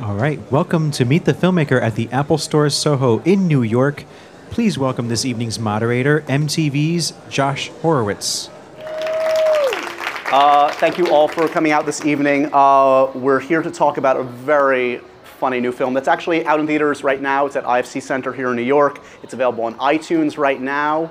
All right, welcome to Meet the Filmmaker at the Apple Store Soho in New York. Please welcome this evening's moderator, MTV's Josh Horowitz. Uh, thank you all for coming out this evening. Uh, we're here to talk about a very funny new film that's actually out in theaters right now. It's at IFC Center here in New York. It's available on iTunes right now.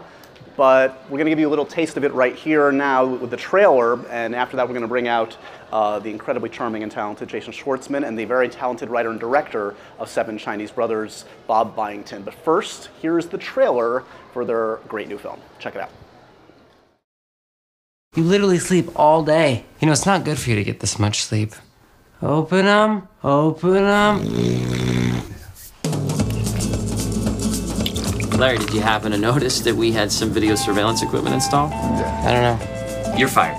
But we're going to give you a little taste of it right here now with the trailer. And after that, we're going to bring out uh, the incredibly charming and talented Jason Schwartzman and the very talented writer and director of Seven Chinese Brothers, Bob Byington. But first, here's the trailer for their great new film. Check it out. You literally sleep all day. You know, it's not good for you to get this much sleep. Open them, open them. Larry, did you happen to notice that we had some video surveillance equipment installed? Yeah. I don't know. You're fired.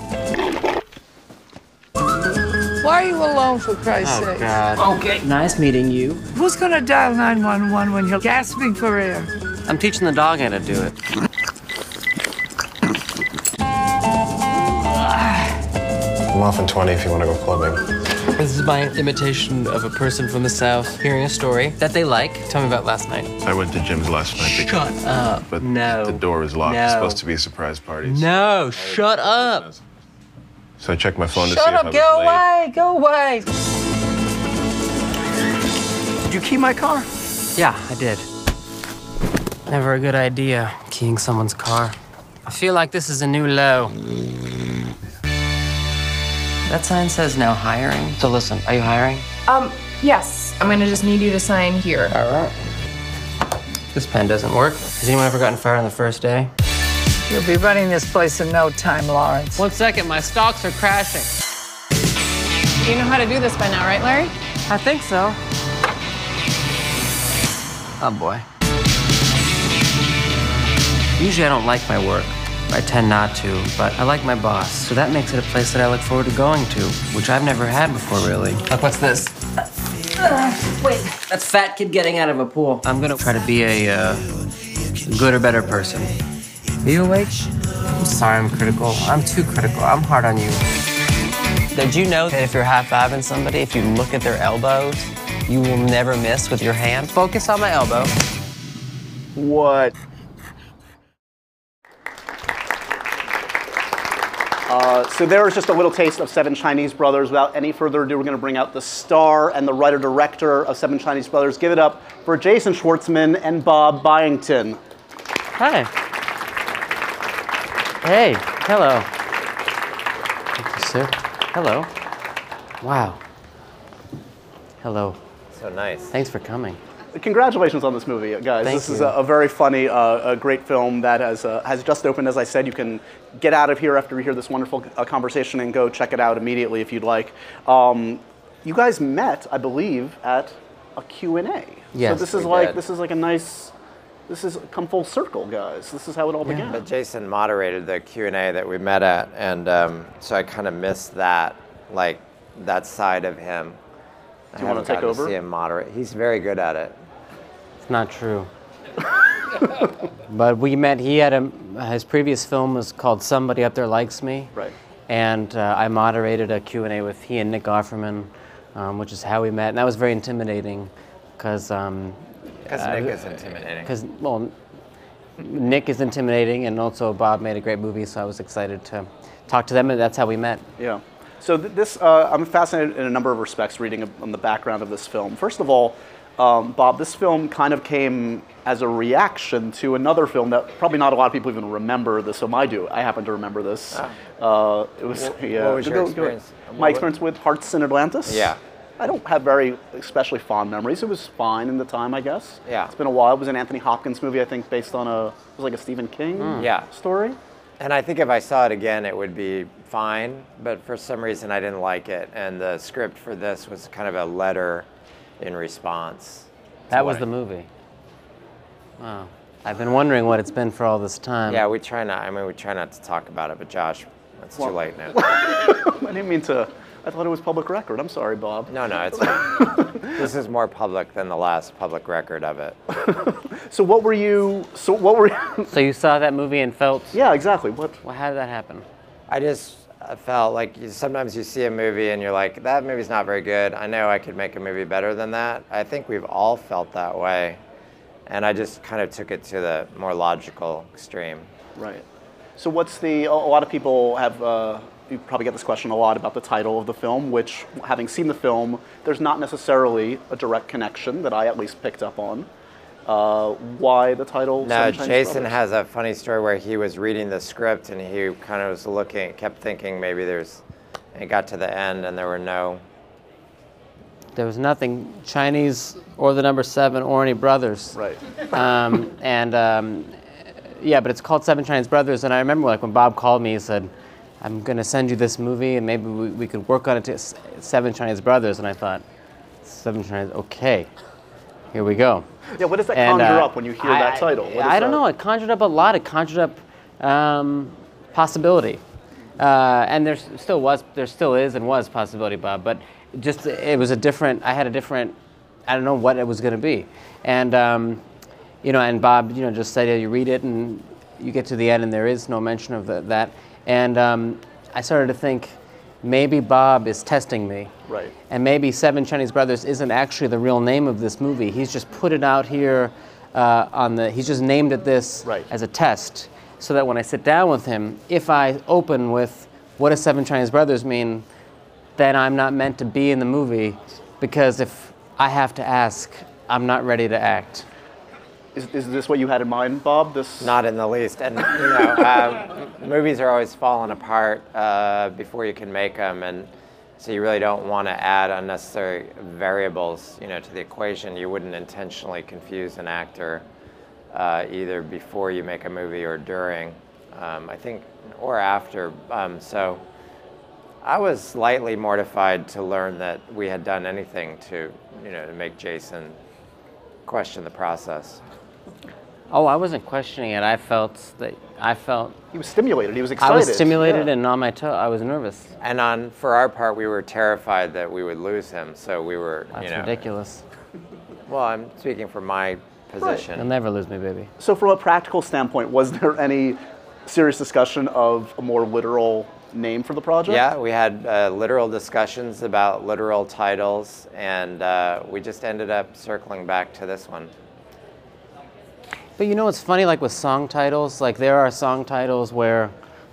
Why are you alone, for Christ's oh, sake? God. Okay. Nice meeting you. Who's gonna dial 911 when you're gasping for air? I'm teaching the dog how to do it. I'm off in 20 if you want to go clubbing. This is my imitation of a person from the South hearing a story that they like. Tell me about last night. I went to Jim's last night. Shut up. But No. the door was locked. No. It's supposed to be a surprise party. No, shut up. So I checked my phone to Shut see if up, I was go late. away, go away. Did you key my car? Yeah, I did. Never a good idea, keying someone's car. I feel like this is a new low. That sign says no hiring. So listen, are you hiring? Um, yes. I'm gonna just need you to sign here. All right. This pen doesn't work. Has anyone ever gotten fired on the first day? You'll be running this place in no time, Lawrence. One second, my stocks are crashing. You know how to do this by now, right, Larry? I think so. Oh boy. Usually I don't like my work. I tend not to, but I like my boss, so that makes it a place that I look forward to going to, which I've never had before, really. Like, what's this? Wait. That's fat kid getting out of a pool. I'm gonna try to be a uh, good or better person. Are you awake? I'm sorry I'm critical. I'm too critical. I'm hard on you. Did you know that if you're half-fabbing somebody, if you look at their elbows, you will never miss with your hand? Focus on my elbow. What? Uh, so there is just a little taste of Seven Chinese Brothers. Without any further ado, we're going to bring out the star and the writer-director of Seven Chinese Brothers. Give it up for Jason Schwartzman and Bob Byington. Hi. Hey, hello. Thank you, sir. Hello. Wow. Hello. So nice. Thanks for coming. Congratulations on this movie, guys. Thank this is a, a very funny, uh, a great film that has, uh, has just opened. As I said, you can get out of here after you hear this wonderful uh, conversation and go check it out immediately if you'd like. Um, you guys met, I believe, at a Q&A. Yes, so this is like did. this is like a nice. This is come full circle, guys. This is how it all began. But Jason moderated the Q and A that we met at, and um, so I kind of missed that, like that side of him. Do you wanna take over? see him moderate. He's very good at it. It's not true. but we met, he had a, his previous film was called Somebody Up There Likes Me. Right. And uh, I moderated a Q&A with he and Nick Offerman, um, which is how we met. And that was very intimidating because, um, Because Uh, Nick is intimidating. because well, Nick is intimidating and also Bob made a great movie, so I was excited to talk to them and that's how we met. Yeah. So th- this, uh, I'm fascinated in a number of respects reading ab- on the background of this film. First of all, um, Bob, this film kind of came as a reaction to another film that probably not a lot of people even remember. This film I do. I happen to remember this. Uh, it was Wh- yeah. what was your go- go- experience? My experience with Hearts in Atlantis. Yeah. I don't have very especially fond memories. It was fine in the time, I guess. Yeah. It's been a while. It was an Anthony Hopkins movie, I think, based on a it was like a Stephen King Hmm. Yeah. story. And I think if I saw it again, it would be fine. But for some reason, I didn't like it. And the script for this was kind of a letter in response. That what was I- the movie. Wow. I've been wondering what it's been for all this time. Yeah, we try not. I mean, we try not to talk about it. But Josh, it's Well- too late now. I didn't mean to. I thought it was public record. I'm sorry, Bob. No, no, it's fine. this is more public than the last public record of it. So what were you? So what were? You, So you saw that movie and felt, yeah, exactly. What? well, how did that happen? I just, I felt like you, sometimes you see a movie and you're like, that movie's not very good. I know I could make a movie better than that. I think we've all felt that way. And I just kind of took it to the more logical extreme. Right. So what's the? A lot of people have. Uh, you probably get this question a lot about the title of the film, which, having seen the film, there's not necessarily a direct connection that I at least picked up on. Uh, why the title? No, Seven Jason Brothers? has a funny story where he was reading the script and he kind of was looking, kept thinking maybe there's, and it got to the end and there were no, There was nothing Chinese or the number seven or any brothers. Right. Um, and um, yeah, but it's called Seven Chinese Brothers. And I remember like when Bob called me, he said, "I'm going to send you this movie, and maybe we, we could work on it to Seven Chinese Brothers." And I thought, Seven Chinese, okay, here we go. Yeah. What does that And, conjure uh, up when you hear I- that title? What I is don't that? know. It conjured up a lot. It conjured up um, possibility, uh, and there still was, there still is, and was possibility, Bob. But just it was a different. I had a different. I don't know what it was going to be, and um, you know, and Bob, you know, just said yeah, you read it and you get to the end, and there is no mention of the, that, and um, I started to think. Maybe Bob is testing me. Right. And maybe Seven Chinese Brothers isn't actually the real name of this movie. He's just put it out here uh, on the. He's just named it this Right. as a test, so that when I sit down with him, if I open with "What does Seven Chinese Brothers mean," then I'm not meant to be in the movie, because if I have to ask, I'm not ready to act. Is, is this what you had in mind, Bob? This. not in the least. And, you know, um, movies are always falling apart uh, before you can make them. And so you really don't want to add unnecessary variables, you know, to the equation. You wouldn't intentionally confuse an actor uh, either before you make a movie or during, um, I think, or after. Um, so I was slightly mortified to learn that we had done anything to, you know, to make Jason question the process. Oh, I wasn't questioning it. I felt that I felt He was stimulated. He was excited. I was stimulated Yeah. and on my toe. I was nervous. And on for our part, we were terrified that we would lose him. So we were, That's you know. ridiculous. Well, I'm speaking from my position. You'll never lose me, baby. So, from a practical standpoint, was there any serious discussion of a more literal name for the project? Yeah, we had uh, literal discussions about literal titles, and uh, we just ended up circling back to this one. But you know what's funny, like with song titles, like there are song titles where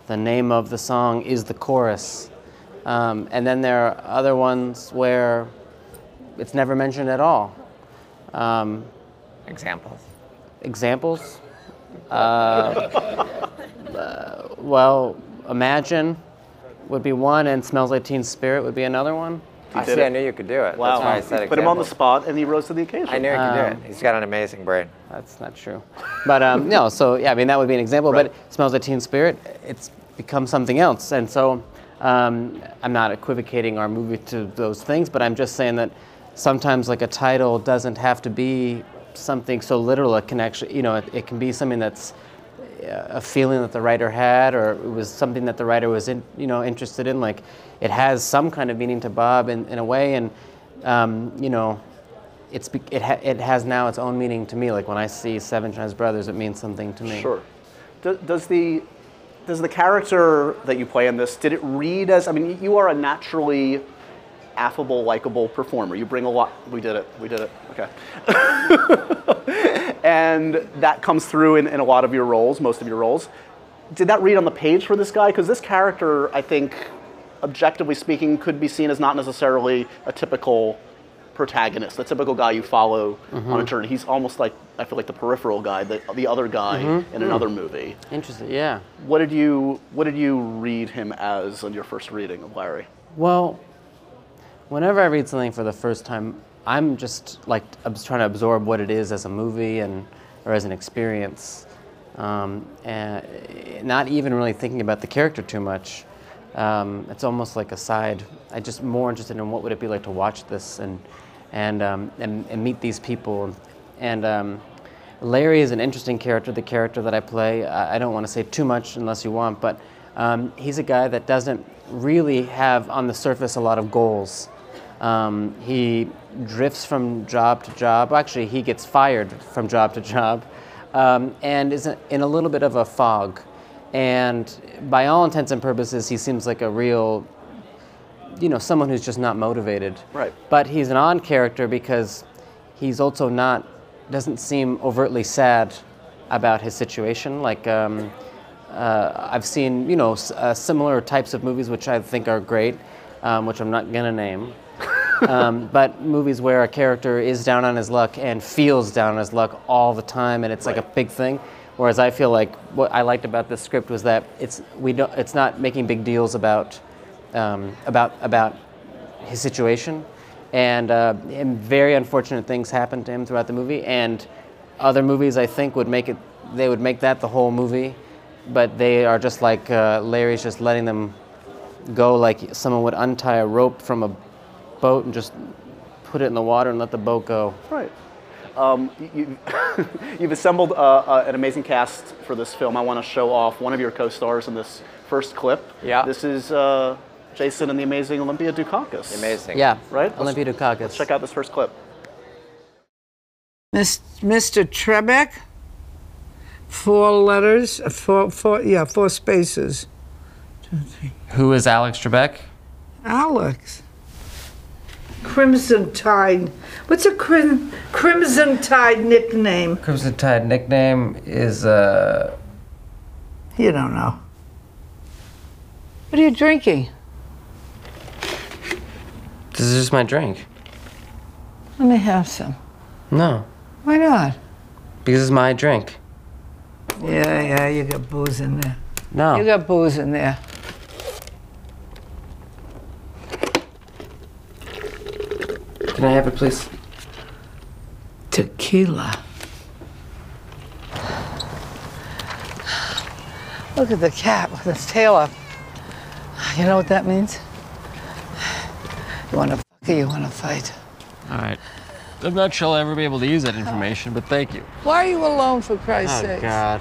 the name of the song is the chorus. Um, and then there are other ones where it's never mentioned at all. Um, Examples. examples? Uh, uh, well, Imagine would be one, and Smells Like Teen Spirit would be another one. I did see. it. I knew you could do it. Wow. That's why I said Put him on the spot, and he rose to the occasion. I knew he could do Um, it. He's got an amazing brain. That's not true. But um, no, so yeah, I mean, that would be an example. Right. But Smells Like Teen Spirit, it's become something else. And so um, I'm not equivocating our movie to those things, but I'm just saying that sometimes like a title doesn't have to be something so literal. It can actually, you know, it, it can be something that's uh, a feeling that the writer had, or it was something that the writer was, in, you know, interested in. Like, it has some kind of meaning to Bob in, in a way, and um, you know, it's it, ha- it has now its own meaning to me. Like when I see Seven Chinese Brothers, it means something to me. Sure. Do, does the does the character that you play in this did it read as? I mean, you are a naturally affable, likable performer. You bring a lot. We did it. We did it. Okay. and that comes through in, in a lot of your roles, most of your roles. Did that read on the page for this guy? Because this character, I think, objectively speaking, could be seen as not necessarily a typical protagonist, the typical guy you follow on a mm-hmm. journey. He's almost like I feel like the peripheral guy, the, the other guy mm-hmm. in another mm. movie. Interesting. Yeah. What did you What did you read him as on your first reading of Larry? Well, whenever I read something for the first time, I'm just like I'm just trying to absorb what it is as a movie and or as an experience, um, and eh, not even really thinking about the character too much. Um, it's almost like a side. I just more interested in what would it be like to watch this and and um, and, and meet these people. And um, Larry is an interesting character. The character that I play. I, I don't want to say too much unless you want, but um, he's a guy that doesn't really have on the surface a lot of goals. Um, he drifts from job to job. Actually, he gets fired from job to job, um, and is in a little bit of a fog. And by all intents and purposes, he seems like a real, you know, someone who's just not motivated. Right. But he's an odd character because he's also not doesn't seem overtly sad about his situation. Like um, uh, I've seen, you know, s- uh, similar types of movies which I think are great, um, which I'm not gonna name. um, but movies where a character is down on his luck and feels down on his luck all the time, and it's like a big thing. Whereas I feel like what I liked about this script was that it's we don't it's not making big deals about um, about about his situation, and, uh, and very unfortunate things happened to him throughout the movie. And other movies, I think, would make it they would make that the whole movie, but they are just like uh, Larry's just letting them go like someone would untie a rope from a boat and just put it in the water and let the boat go. Right. Um, you, you've assembled uh, uh, an amazing cast for this film. I want to show off one of your co-stars in this first clip. Yeah. This is uh, Jason and the amazing Olympia Dukakis. Amazing. Yeah, Right? Let's- Olympia Dukakis. Let's check out this first clip. Mis- Mr. Trebek, four letters, uh, four, four, yeah, four spaces. Who is Alex Trebek? Alex. Crimson Tide. What's a crim- Crimson Tide nickname? Crimson Tide nickname is uh. You don't know. What are you drinking? This is just my drink. Let me have some. No, Why not? because it's my drink. Yeah, yeah, you got booze in there. No. You got booze in there. Can I have it, please? Tequila. Look at the cat with its tail up. You know what that means? You want to fuck or you want to fight? All right. I'm not sure I'll ever be able to use that information, but thank you. Why are you alone, for Christ's sake? Oh sake? God.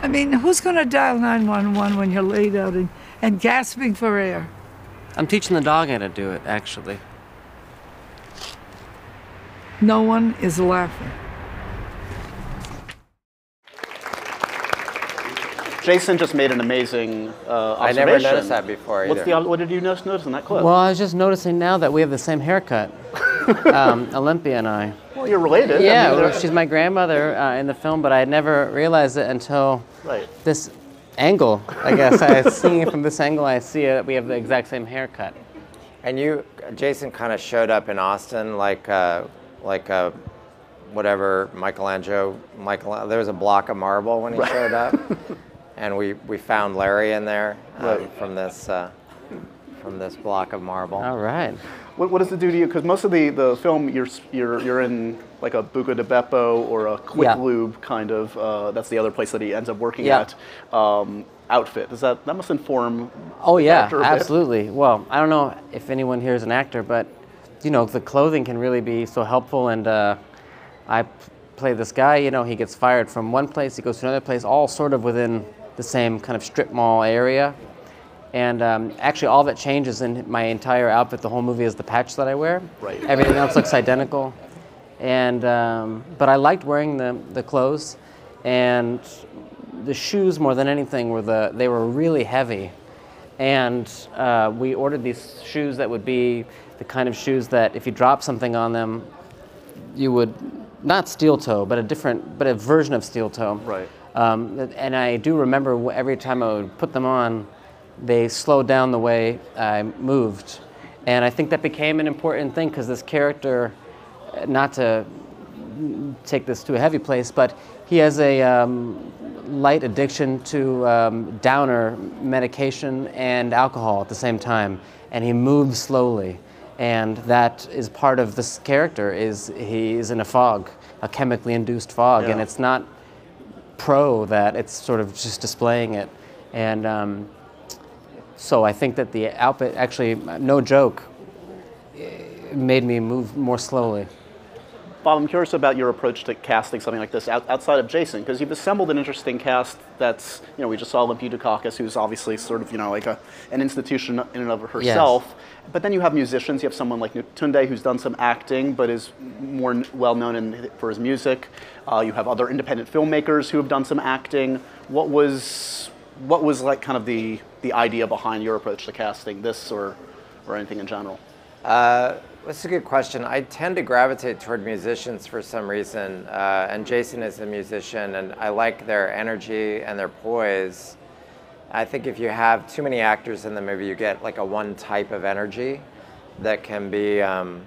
I mean, who's going to dial 911 when you're laid out and, and gasping for air? I'm teaching the dog how to do it, actually. No one is laughing. Jason just made an amazing uh, I never noticed that before What's either. the, what did you notice, notice in that clip? Well, I was just noticing now that we have the same haircut, um, Olympia and I. Well, you're related. I Yeah, mean, well, she's my grandmother uh, in the film, but I had never realized it until Right. this angle. I guess I was seeing it from this angle. I see it. We have the exact same haircut. And you, Jason, kind of showed up in Austin like, uh, like uh, whatever Michelangelo. Michael, there was a block of marble when he showed up, and we, we found Larry in there uh, Right. from this uh, from this block of marble. All right. What, what does it do to you? Because most of the, the film, you're, you're, you're in like a Buca de Beppo or a Quick Yeah. Lube kind of, uh, that's the other place that he ends up working Yeah. at, um, outfit. Does that, that must inform Oh the yeah, character a bit? absolutely. Well, I don't know if anyone here is an actor, but you know the clothing can really be so helpful. And uh, I play this guy. You know, he gets fired from one place, he goes to another place, all sort of within the same kind of strip mall area. And um, actually, all that changes in my entire outfit, the whole movie, is the patch that I wear. Right. Everything else looks identical. And um, but I liked wearing the the clothes, and the shoes more than anything were the they were really heavy, and uh, we ordered these shoes that would be the kind of shoes that if you drop something on them, you would not steel toe, but a different, but a version of steel toe. Right. Um, and I do remember every time I would put them on, they slowed down the way I moved, and I think that became an important thing because this character, not to take this to a heavy place, but he has a um, light addiction to um, downer medication and alcohol at the same time, and he moves slowly, and that is part of this character. Is he is in a fog, a chemically induced fog, and it's not pro that it's sort of just displaying it, and um, so I think that the outfit actually, no joke, eh, made me move more slowly. Bob, I'm curious about your approach to casting something like this out, outside of Jason, because you've assembled an interesting cast. That's you know we just saw Olympia Dukakis, who's obviously sort of you know like a, an institution in and of herself. But then you have musicians. You have someone like Tunde, who's done some acting, but is more well known in, for his music. Uh, you have other independent filmmakers who have done some acting. What was what was like kind of the the idea behind your approach to casting this or or anything in general? Uh, that's a good question. I tend to gravitate toward musicians for some reason, uh, and Jason is a musician, and I like their energy and their poise. I think if you have too many actors in the movie, you get like a one type of energy that can be um,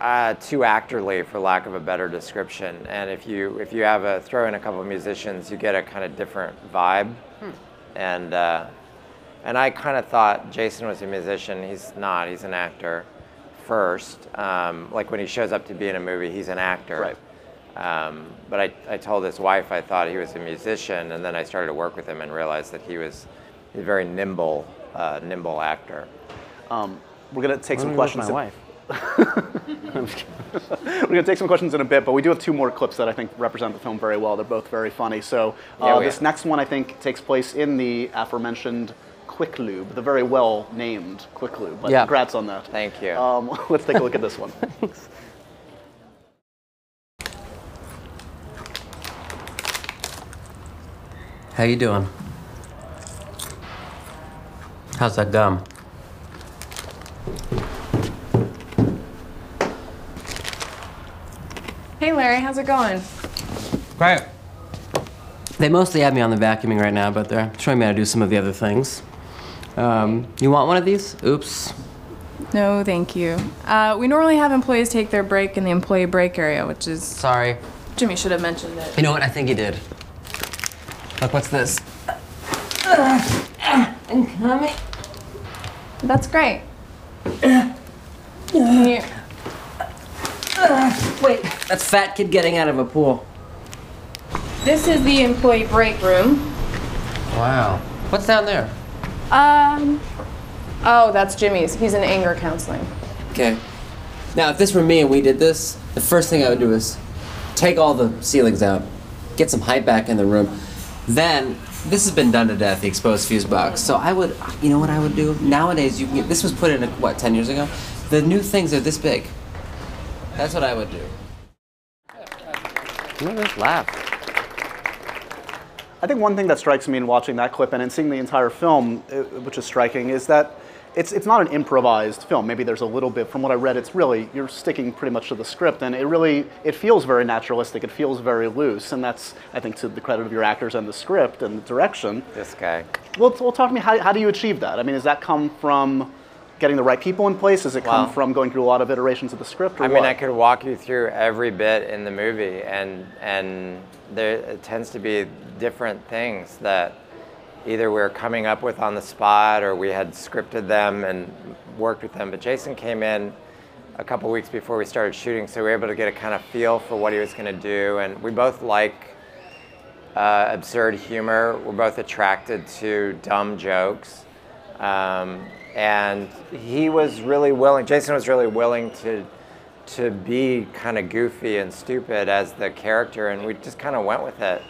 uh, too actorly, for lack of a better description. And if you if you have a throw in a couple of musicians, you get a kind of different vibe. And uh, and I kind of thought Jason was a musician. He's not. He's an actor first. Um, like when he shows up to be in a movie, he's an actor. Right. Um, but I, I told his wife I thought he was a musician, and then I started to work with him and realized that he was a very nimble, uh, nimble actor. Um, we're gonna take some With questions. my in- wife. We're going to take some questions in a bit, but we do have two more clips that I think represent the film very well. They're both very funny. So uh, Yeah, we- this next one, I think, takes place in the aforementioned Quick Lube, the very well named Quick Lube. But Yeah. congrats on that. Thank you. Um, let's take a look at this one. Thanks. How you doing? How's that gum? Hey, Larry, how's it going? Right. They mostly have me on the vacuuming right now, but they're showing me how to do some of the other things. Um, you want one of these? Oops. No, thank you. Uh, we normally have employees take their break in the employee break area, which is. Sorry. Jimmy should have mentioned it. You know what? I think he did. Look, what's this? Incoming. That's great. Can you- Wait, that's fat kid getting out of a pool. This is the employee break room. Wow. What's down there? Um. Oh, that's Jimmy's. He's in anger counseling. Okay. Now, if this were me and we did this, the first thing I would do is take all the ceilings out, get some height back in the room. Then, this has been done to death, the exposed fuse box. So I would, you know what I would do? Nowadays, you can get, this was put in, what, 10 years ago? The new things are this big. That's what I would do. You just laugh. I think one thing that strikes me in watching that clip and in seeing the entire film, uh, which is striking, is that it's, it's not an improvised film. Maybe there's a little bit. From what I read, it's really you're sticking pretty much to the script, and it really it feels very naturalistic. It feels very loose, and that's I think to the credit of your actors and the script and the direction. This guy. Well, well talk to me. How, how do you achieve that? I mean, does that come from getting the right people in place? Does it come Well- from going through a lot of iterations of the script? Or I mean, what? I could walk you through every bit in the movie, and and there it tends to be different things that either we're coming up with on the spot or we had scripted them and worked with them. But Jason came in a couple weeks before we started shooting, so we were able to get a kind of feel for what he was going to do, and we both like uh, absurd humor. We're both attracted to dumb jokes. Um, and he was really willing, Jason was really willing to, to be kind of goofy and stupid as the character, and we just kind of went with it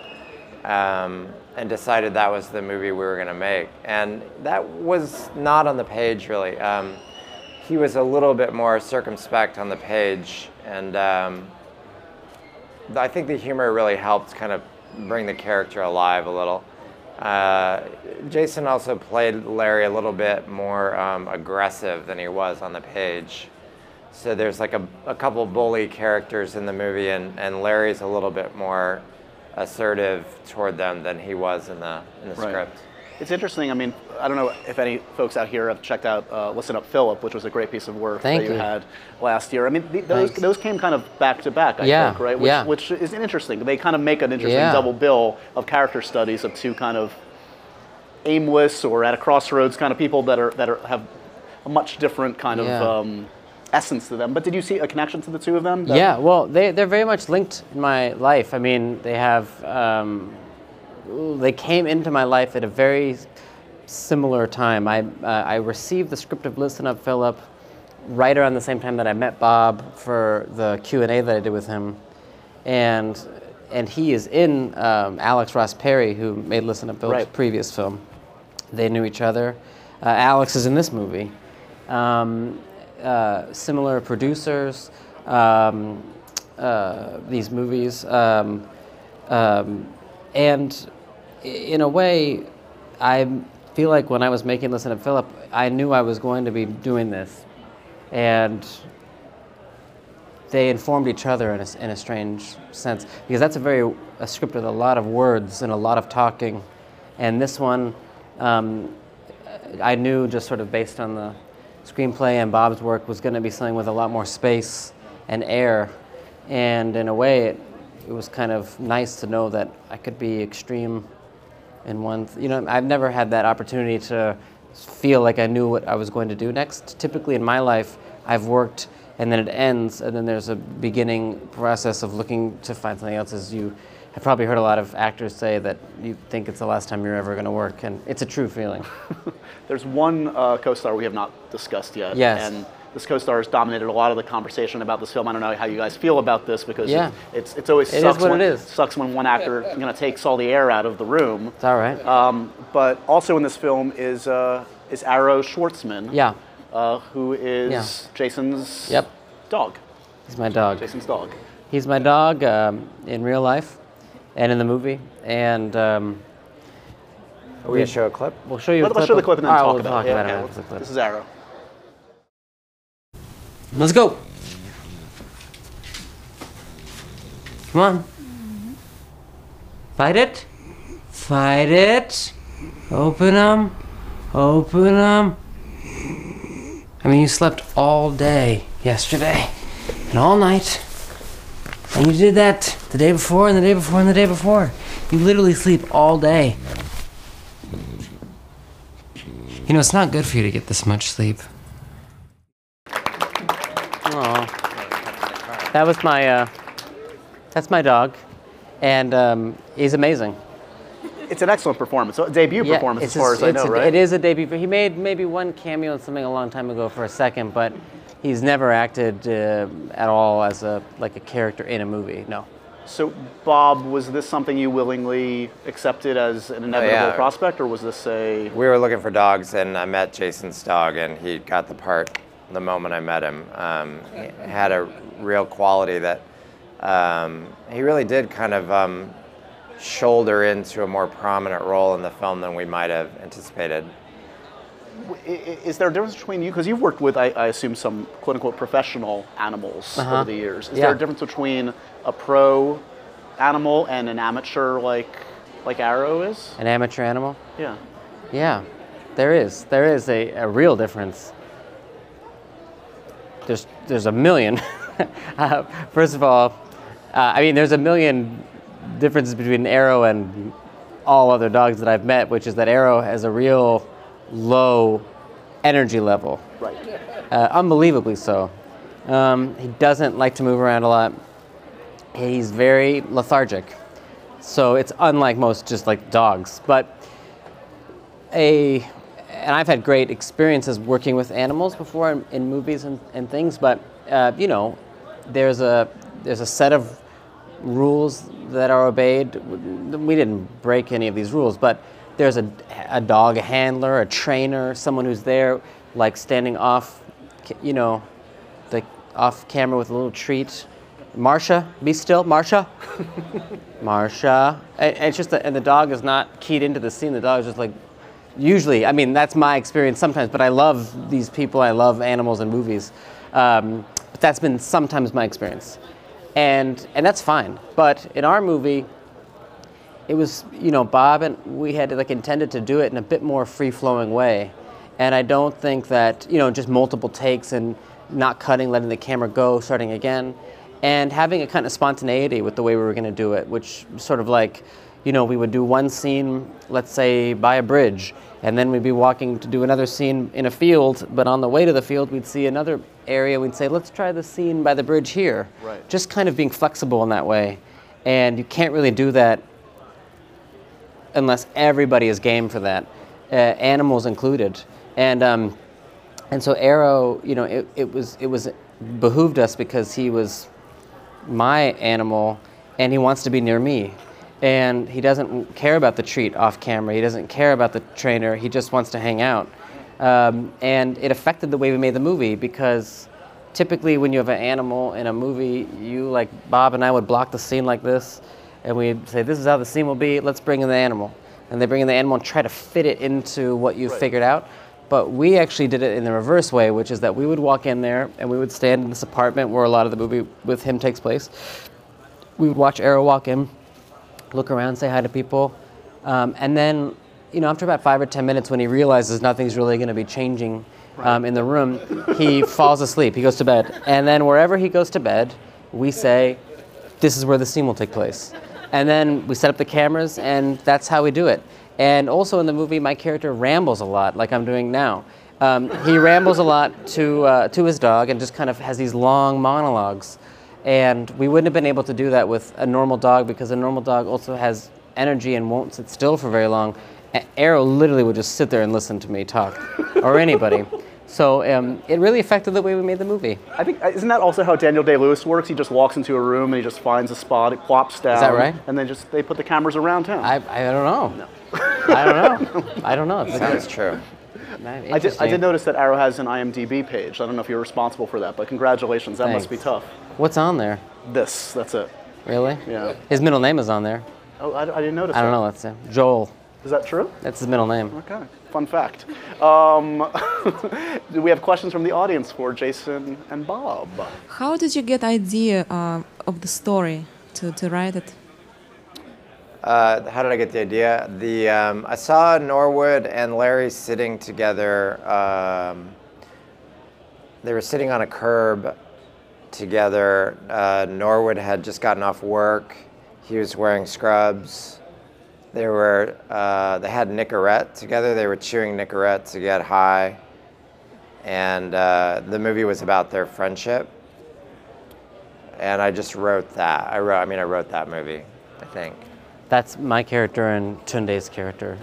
um, and decided that was the movie we were going to make. And that was not on the page, really. Um, he was a little bit more circumspect on the page, and um, I think the humor really helped kind of bring the character alive a little. Uh, Jason also played Larry a little bit more um, aggressive than he was on the page. So there's like a, a couple bully characters in the movie, and, and Larry's a little bit more assertive toward them than he was in the in the Right. script. It's interesting. I mean, I don't know if any folks out here have checked out uh, "Listen Up, Philip," which was a great piece of work Thank that you, you. had last year. I mean, the, those Thanks. those came kind of back to back. I Yeah, think, right? Which, yeah. which is interesting. They kind of make an interesting Yeah. double bill of character studies of two kind of aimless or at a crossroads kind of people that are that are have a much different kind Yeah. of um, essence to them. But did you see a connection to the two of them? Yeah, well, they, they're very much linked in my life. I mean, they have, um, they came into my life at a very similar time. I, uh, I received the script of Listen Up, Philip right around the same time that I met Bob for the Q and A that I did with him, and and he is in um, Alex Ross Perry, who made Listen Up Philip's Right. previous film. They knew each other. Uh, Alex is in this movie. Um, uh, similar producers. Um, uh, these movies, um, um, and in a way, I feel like when I was making Listen to Philip, I knew I was going to be doing this, and they informed each other in a, in a strange sense because that's a very a script with a lot of words and a lot of talking, and this one, um, I knew just sort of based on the screenplay and Bob's work was going to be something with a lot more space and air, and in a way, it, it was kind of nice to know that I could be extreme in one. Th- you know, I've never had that opportunity to feel like I knew what I was going to do next. Typically in my life, I've worked and then it ends, and then there's a beginning process of looking to find something else. As you have probably heard a lot of actors say that you think it's the last time you're ever going to work, and it's a true feeling. There's one uh, co-star we have not discussed yet. Yes. And this co-star has dominated a lot of the conversation about this film. I don't know how you guys feel about this because Yeah. it- it's it's always It is sucks what when it is. sucks when one actor you know takes all the air out of the room. It's all right. Um, but also in this film is uh, is Arrow Schwartzman. Yeah. Uh, who is Yeah. Jason's Yep. dog? He's my dog. Jason's dog. He's my dog um, in real life and in the movie, and. Um, Are we gonna show a clip? We'll show you. Let, a us clip show the clip and then All right, talk we'll about talk it. Yeah, about it okay, after the clip. This is Arrow. Let's go. Come on. Fight it. Fight it. Open them. Open them. I mean, you slept all day yesterday and all night. And you did that the day before and the day before and the day before. You literally sleep all day. You know, it's not good for you to get this much sleep. That was my, uh, that's my dog. And um, he's amazing. It's an excellent performance. A debut Yeah, performance, as far a- as I know, a- right? It is a debut. He made maybe one cameo in something a long time ago for a second, but he's never acted uh, at all as a like a character in a movie. No. So, Bob, was this something you willingly accepted as an inevitable yeah. prospect, or was this a? We were looking for dogs, and I met Jason's dog, and he got the part the moment I met him. Um, he had a real quality that um, he really did kind of um, shoulder into a more prominent role in the film than we might have anticipated. i- i- Is there a difference between you? Because you've worked with, I, I assume, some quote unquote professional animals Uh-huh. over the years. Is Yeah. there a difference between a pro animal and an amateur like like Arrow is? An amateur animal? Yeah. Yeah, there is. There is a, a real difference. There's there's a million. uh, first of all, uh, I mean, there's a million differences between Arrow and all other dogs that I've met, which is that Arrow has a real low energy level. Right. Uh, unbelievably so. Um, he doesn't like to move around a lot. He's very lethargic. So it's unlike most just like dogs. But a and I've had great experiences working with animals before in, in movies and, and things, but uh, you know, there's a there's a set of rules that are obeyed. We didn't break any of these rules, but there's a, a dog handler, a trainer, someone who's there, like standing off, you know, like off camera with a little treat. Marsha, be still, Marsha. Marsha. And, and it's just that, and the dog is not keyed into the scene. The dog is just like, usually, I mean, that's my experience sometimes, but I love these people. I love animals and movies. Um, but that's been sometimes my experience. And, and that's fine. But in our movie, it was, you know, Bob and we had like intended to do it in a bit more free flowing way. And I don't think that, you know, just multiple takes and not cutting, letting the camera go, starting again, and having a kind of spontaneity with the way we were going to do it, which sort of like, you know, we would do one scene, let's say by a bridge, and then we'd be walking to do another scene in a field, but on the way to the field, we'd see another area, we'd say, let's try the scene by the bridge here. Right. Just kind of being flexible in that way. And you can't really do that unless everybody is game for that, uh, animals included. And um, and so Arrow, you know, it, it was it was behooved us because he was my animal, and he wants to be near me, and he doesn't care about the treat off camera. He doesn't care about the trainer. He just wants to hang out, um, and it affected the way we made the movie because typically when you have an animal in a movie, you like Bob and I would block the scene like this, and we'd say, "This is how the scene will be. Let's bring in the animal." And they bring in the animal and try to fit it into what you have figured out. But we actually did it in the reverse way, which is that we would walk in there and we would stand in this apartment where a lot of the movie with him takes place. We would watch Arrow walk in, look around, say hi to people, um, and then, you know, after about five or ten minutes, when he realizes nothing's really going to be changing um, in the room, he falls asleep. He goes to bed, and then wherever he goes to bed, we say, "This is where the scene will take place." And then we set up the cameras, and that's how we do it. And also in the movie, my character rambles a lot, like I'm doing now. Um, he rambles a lot to, uh, to his dog and just kind of has these long monologues. And we wouldn't have been able to do that with a normal dog because a normal dog also has energy and won't sit still for very long. Arrow literally would just sit there and listen to me talk, or anybody. So um, it really affected the way we made the movie. I think uh, isn't that also how Daniel Day Lewis works? He just walks into a room and he just finds a spot, it plops down. Is that right? And then just they put the cameras around him. I, I don't know. I don't know. I don't know. It's Sounds true. I did, I did notice that Arrow has an IMDb page. I don't know if you're responsible for that, but congratulations. That must be tough. What's on there? This, that's it. Really? Yeah. His middle name is on there. Oh, I, I didn't notice I don't that. know. That's uh, Joel. Is that true? That's his middle name. Okay, fun fact. Um, do we have questions from the audience for Jason and Bob? How did you get idea uh, of the story to, to write it? Uh, how did I get the idea? The um, I saw Norwood and Larry sitting together. Um, they were sitting on a curb together. Uh, Norwood had just gotten off work. He was wearing scrubs. They were uh, they had Nicorette together. They were chewing Nicorette to get high, and uh, the movie was about their friendship. And I just wrote that. I wrote. I mean, I wrote that movie. I think. That's my character and Tunde's character.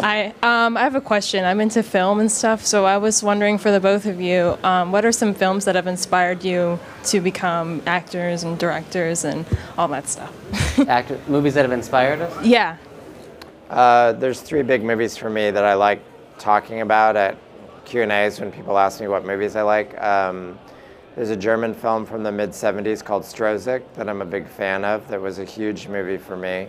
Hi, um, I have a question. I'm into film and stuff, so I was wondering for the both of you, um, what are some films that have inspired you to become actors and directors and all that stuff? Actor, movies that have inspired us? Yeah. Uh, there's three big movies for me that I like talking about at Q and A's when people ask me what movies I like. Um, there's a German film from the mid 70s called Stroszek that I'm a big fan of. That was a huge movie for me.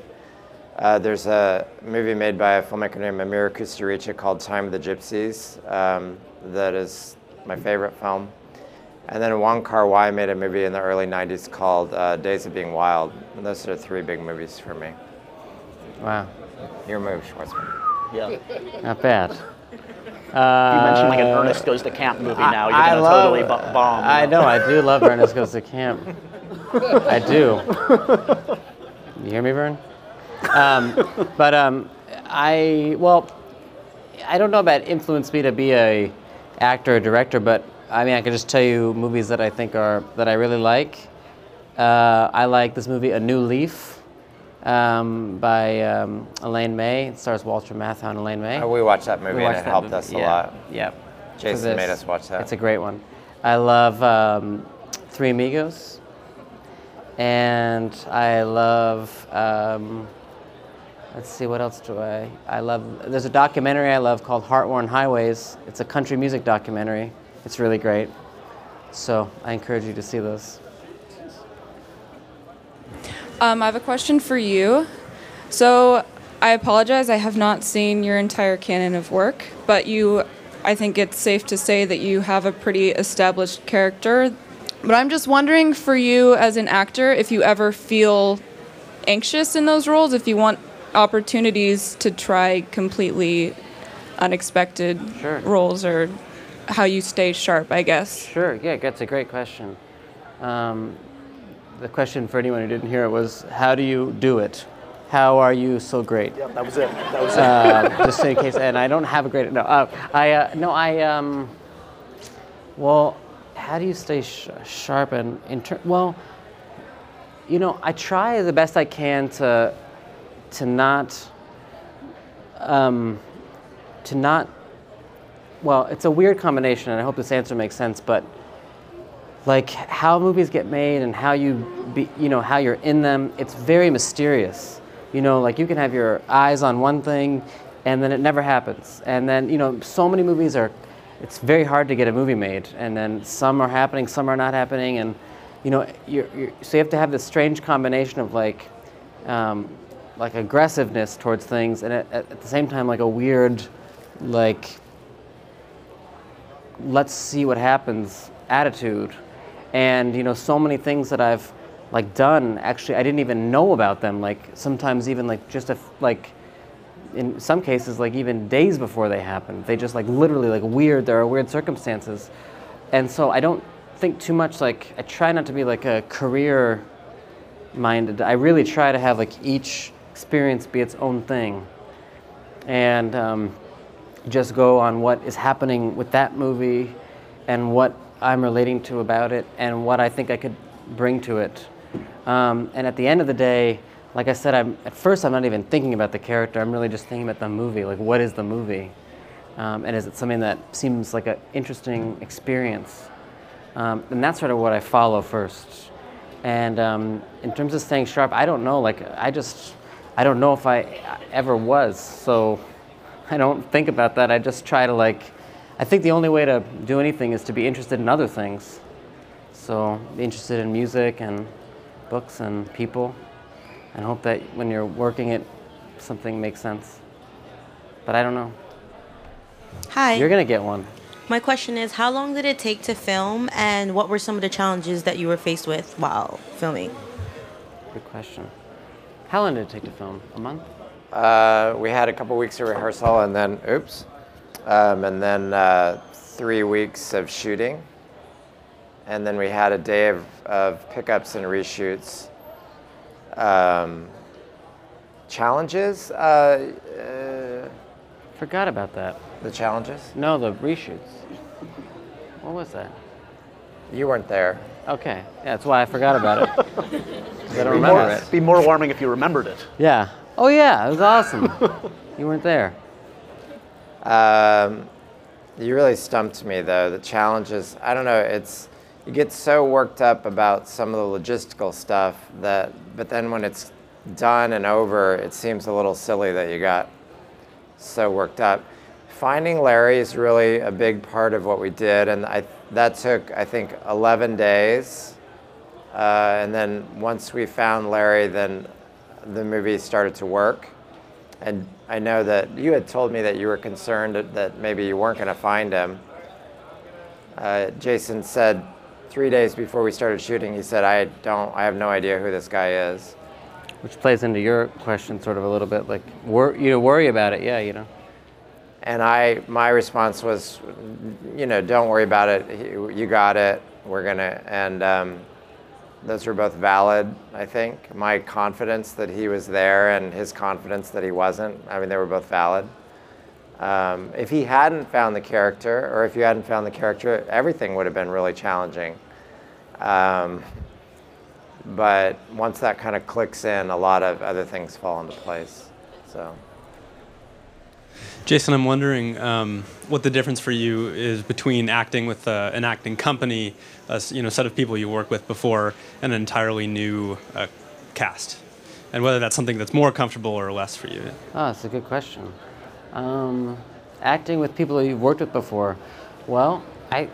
Uh, there's a movie made by a filmmaker named Emir Kusturica called Time of the Gypsies. Um, that is my favorite film. And then Wong Kar Wai made a movie in the early 90s called uh, Days of Being Wild. And those are three big movies for me. Wow. Your move, Schwartzman. Yeah. Not bad. You mentioned like an Ernest Goes to Camp movie now. You're Uh, I gonna love- totally bu- bomb. I know, I do love Ernest Goes to Camp. I do. You hear me, Vern? Um, but um, I, well, I don't know about influenced me to be a actor or director, but I mean, I can just tell you movies that I think are, that I really like. Uh, I like this movie, A New Leaf, um, by um, Elaine May. It stars Walter Matthau and Elaine May. Oh, we watched that movie We and it helped movie, us a yeah, lot. Yeah. Jason made us watch that. It's a great one. I love um, Three Amigos, and I love. Um, let's see, what else do I? I love. There's a documentary I love called Heartworn Highways. It's a country music documentary. It's really great. So I encourage you to see this. Um, I have a question for you. So, I apologize, I have not seen your entire canon of work, but you, I think it's safe to say that you have a pretty established character. But I'm just wondering for you as an actor if you ever feel anxious in those roles, if you want opportunities to try completely unexpected Sure. roles, or how you stay sharp, I guess. Sure. Yeah, that's a great question. Um, the question for anyone who didn't hear it was, how do you do it? How are you so great? Yep, that was it. That was it. uh, just in case. And I don't have a great no. Uh, I uh, no. I um. Well, how do you stay sh- sharp and in ter- well? You know, I try the best I can to to not um, to not well, it's a weird combination, and I hope this answer makes sense. But like how movies get made and how you be, you know how you're in them, it's very mysterious. You know, like you can have your eyes on one thing, and then it never happens. And then you know, so many movies are. It's very hard to get a movie made, and then some are happening, some are not happening, and you know, you're, you're, so you have to have this strange combination of like. Um, like aggressiveness towards things, and at, at the same time, like a weird, like let's see what happens attitude. And you know, so many things that I've like done actually I didn't even know about them. Like sometimes even like just a like in some cases like even days before they happen. They just like literally like weird. There are weird circumstances, and so I don't think too much. Like I try not to be like a career minded. I really try to have like each experience be its own thing, and um, just go on what is happening with that movie, and what I'm relating to about it, and what I think I could bring to it. Um, and at the end of the day, like I said, I'm at first I'm not even thinking about the character. I'm really just thinking about the movie. Like, what is the movie? Um, and is it something that seems like an interesting experience? Um, and that's sort of what I follow first. And um, in terms of staying sharp, I don't know. Like, I just, I don't know if I ever was. So I don't think about that. I just try to, like, I think the only way to do anything is to be interested in other things. So, be interested in music and books and people, and hope that when you're working it, something makes sense. But I don't know. Hi. You're gonna get one. My question is how long did it take to film and what were some of the challenges that you were faced with while filming? Good question. How long did it take to film? A month? Uh, we had a couple weeks of rehearsal and then, oops, um, and then uh, three weeks of shooting. And then we had a day of, of pickups and reshoots. Um, challenges? Uh, uh, Forgot about that. the challenges? No, the reshoots. What was that? You weren't there. Okay, yeah, that's why I forgot about it. I don't remember more, it. be more alarming if you remembered it. Yeah. Oh yeah, it was awesome. you weren't there. Um, you really stumped me though. The challenges, I don't know, it's, you get so worked up about some of the logistical stuff that, but then when it's done and over, it seems a little silly that you got so worked up. Finding Larry is really a big part of what we did, and I, that took, I think, 11 days. Uh, and then once we found Larry, then the movie started to work. And I know that you had told me that you were concerned that, maybe you weren't going to find him. Uh, Jason said three days before we started shooting, he said, "I don't, I have no idea who this guy is." Which plays into your question sort of a little bit, like wor- you know, worry about it. Yeah, you know. And I, my response was, you know, don't worry about it. You got it. We're gonna. And um, those were both valid. I think my confidence that he was there and his confidence that he wasn't. I mean, they were both valid. Um, if he hadn't found the character, or if you hadn't found the character, everything would have been really challenging. Um, but once that kind of clicks in, a lot of other things fall into place. So. Jason, I'm wondering um, what the difference for you is between acting with uh, an acting company, a you know, set of people you work with before, and an entirely new uh, cast, and whether that's something that's more comfortable or less for you. Oh, that's a good question. Um, acting with people that you've worked with before. Well, I.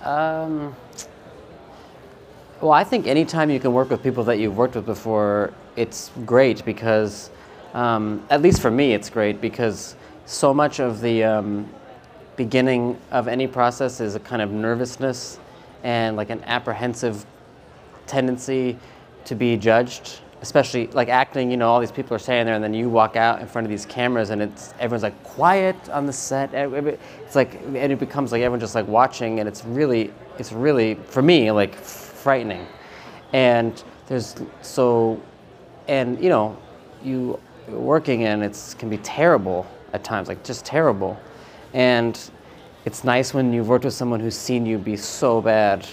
Um, well, I think anytime you can work with people that you've worked with before, it's great because, um, at least for me, it's great because so much of the um, beginning of any process is a kind of nervousness and like an apprehensive tendency to be judged, especially like acting. You know, all these people are standing there, and then you walk out in front of these cameras, and it's everyone's like quiet on the set. It's like, and it becomes like everyone just like watching, and it's really, it's really for me like frightening. And there's so, and you know, you working and it's can be terrible at times, like just terrible. And it's nice when you've worked with someone who's seen you be so bad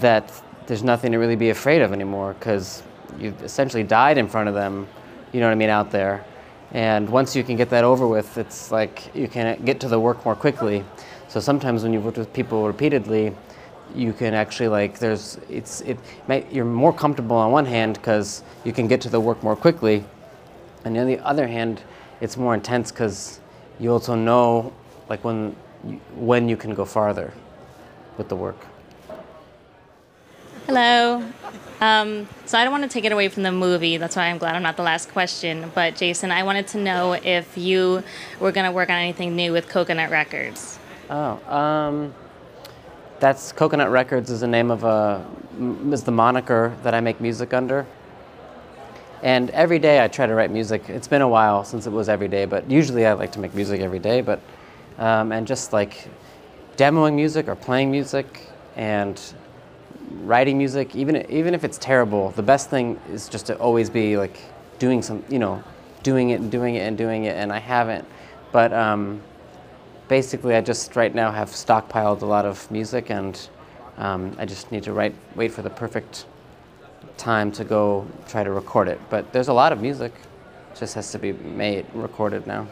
that there's nothing to really be afraid of anymore because you've essentially died in front of them, you know what I mean, out there. And once you can get that over with, it's like you can get to the work more quickly. So sometimes when you've worked with people repeatedly, you can actually like there's it's it you're more comfortable on one hand because you can get to the work more quickly, and on the other hand, it's more intense because you also know like when you, when you can go farther with the work. Hello. Um, so I don't want to take it away from the movie. That's why I'm glad I'm not the last question. But Jason, I wanted to know if you were going to work on anything new with Coconut Records. Oh, um, that's Coconut Records is the name of a is the moniker that I make music under. And every day I try to write music. It's been a while since it was every day, but usually I like to make music every day. But um, and just like demoing music or playing music and writing music, even even if it's terrible, the best thing is just to always be like doing some, you know, doing it and doing it and doing it. And I haven't, but um, basically, I just right now have stockpiled a lot of music, and um, I just need to write, wait for the perfect time to go try to record it. But there's a lot of music, it just has to be made, recorded now.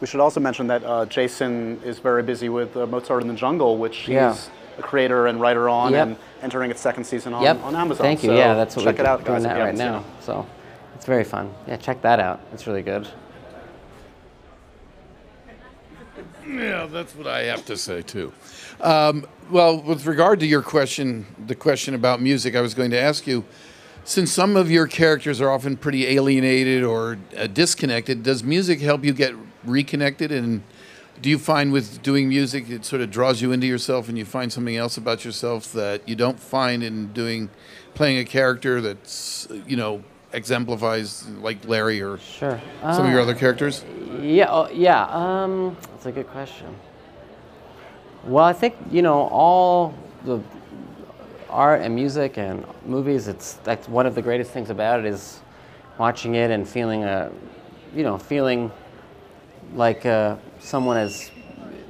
We should also mention that uh, Jason is very busy with uh, Mozart in the Jungle, which he's Yeah. a creator and writer on, Yep. and entering its second season on, yep. on Amazon. Thank you. So yeah, that's what check we're it out, doing guys. that right now. it. So it's very fun. Yeah, check that out. It's really good. Yeah, that's what I have to say too. Um, well, with regard to your question, the question about music, I was going to ask you, since some of your characters are often pretty alienated or uh, disconnected, does music help you get reconnected? And do you find with doing music, it sort of draws you into yourself, and you find something else about yourself that you don't find in doing playing a character that's you know exemplifies like Larry or sure. some of your Uh, other characters? Yeah, oh, yeah. Um, that's a good question. Well, I think you know all the art and music and movies. It's that's one of the greatest things about it is watching it and feeling a, you know, feeling like uh, someone has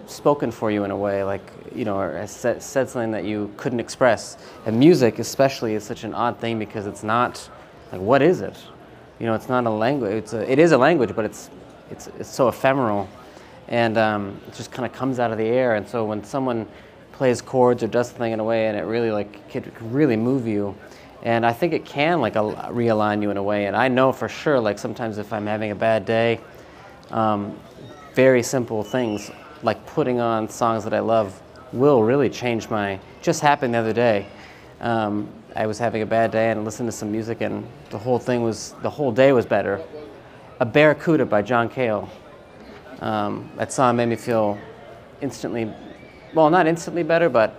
spoken for you in a way, like you know, or has said, said something that you couldn't express. And music, especially, is such an odd thing because it's not like what is it? You know, it's not a language. It's a, it is a language, but it's it's it's so ephemeral, and um, it just kind of comes out of the air. And so when someone plays chords or does something in a way, and it really like can really move you. And I think it can like realign you in a way. And I know for sure, like sometimes if I'm having a bad day, um, very simple things like putting on songs that I love will really change my. Just happened the other day. Um, I was having a bad day and listened to some music, and the whole thing was the whole day was better. A Barracuda by John Cale. Um, that song made me feel instantly, well, not instantly better, but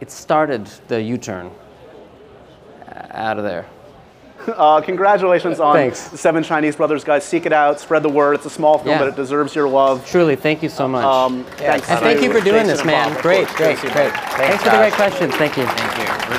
it started the U-turn uh, out of there. Uh, congratulations on Thanks. the Seven Chinese Brothers, guys. Seek it out, spread the word. It's a small film, Yeah. but it deserves your love. Truly, thank you so much. Um, thanks and thank you for doing Jason this, man. Bob, of Great, great, Thanks, great. Bob. Thanks for the great questions. Thank you. Thank you.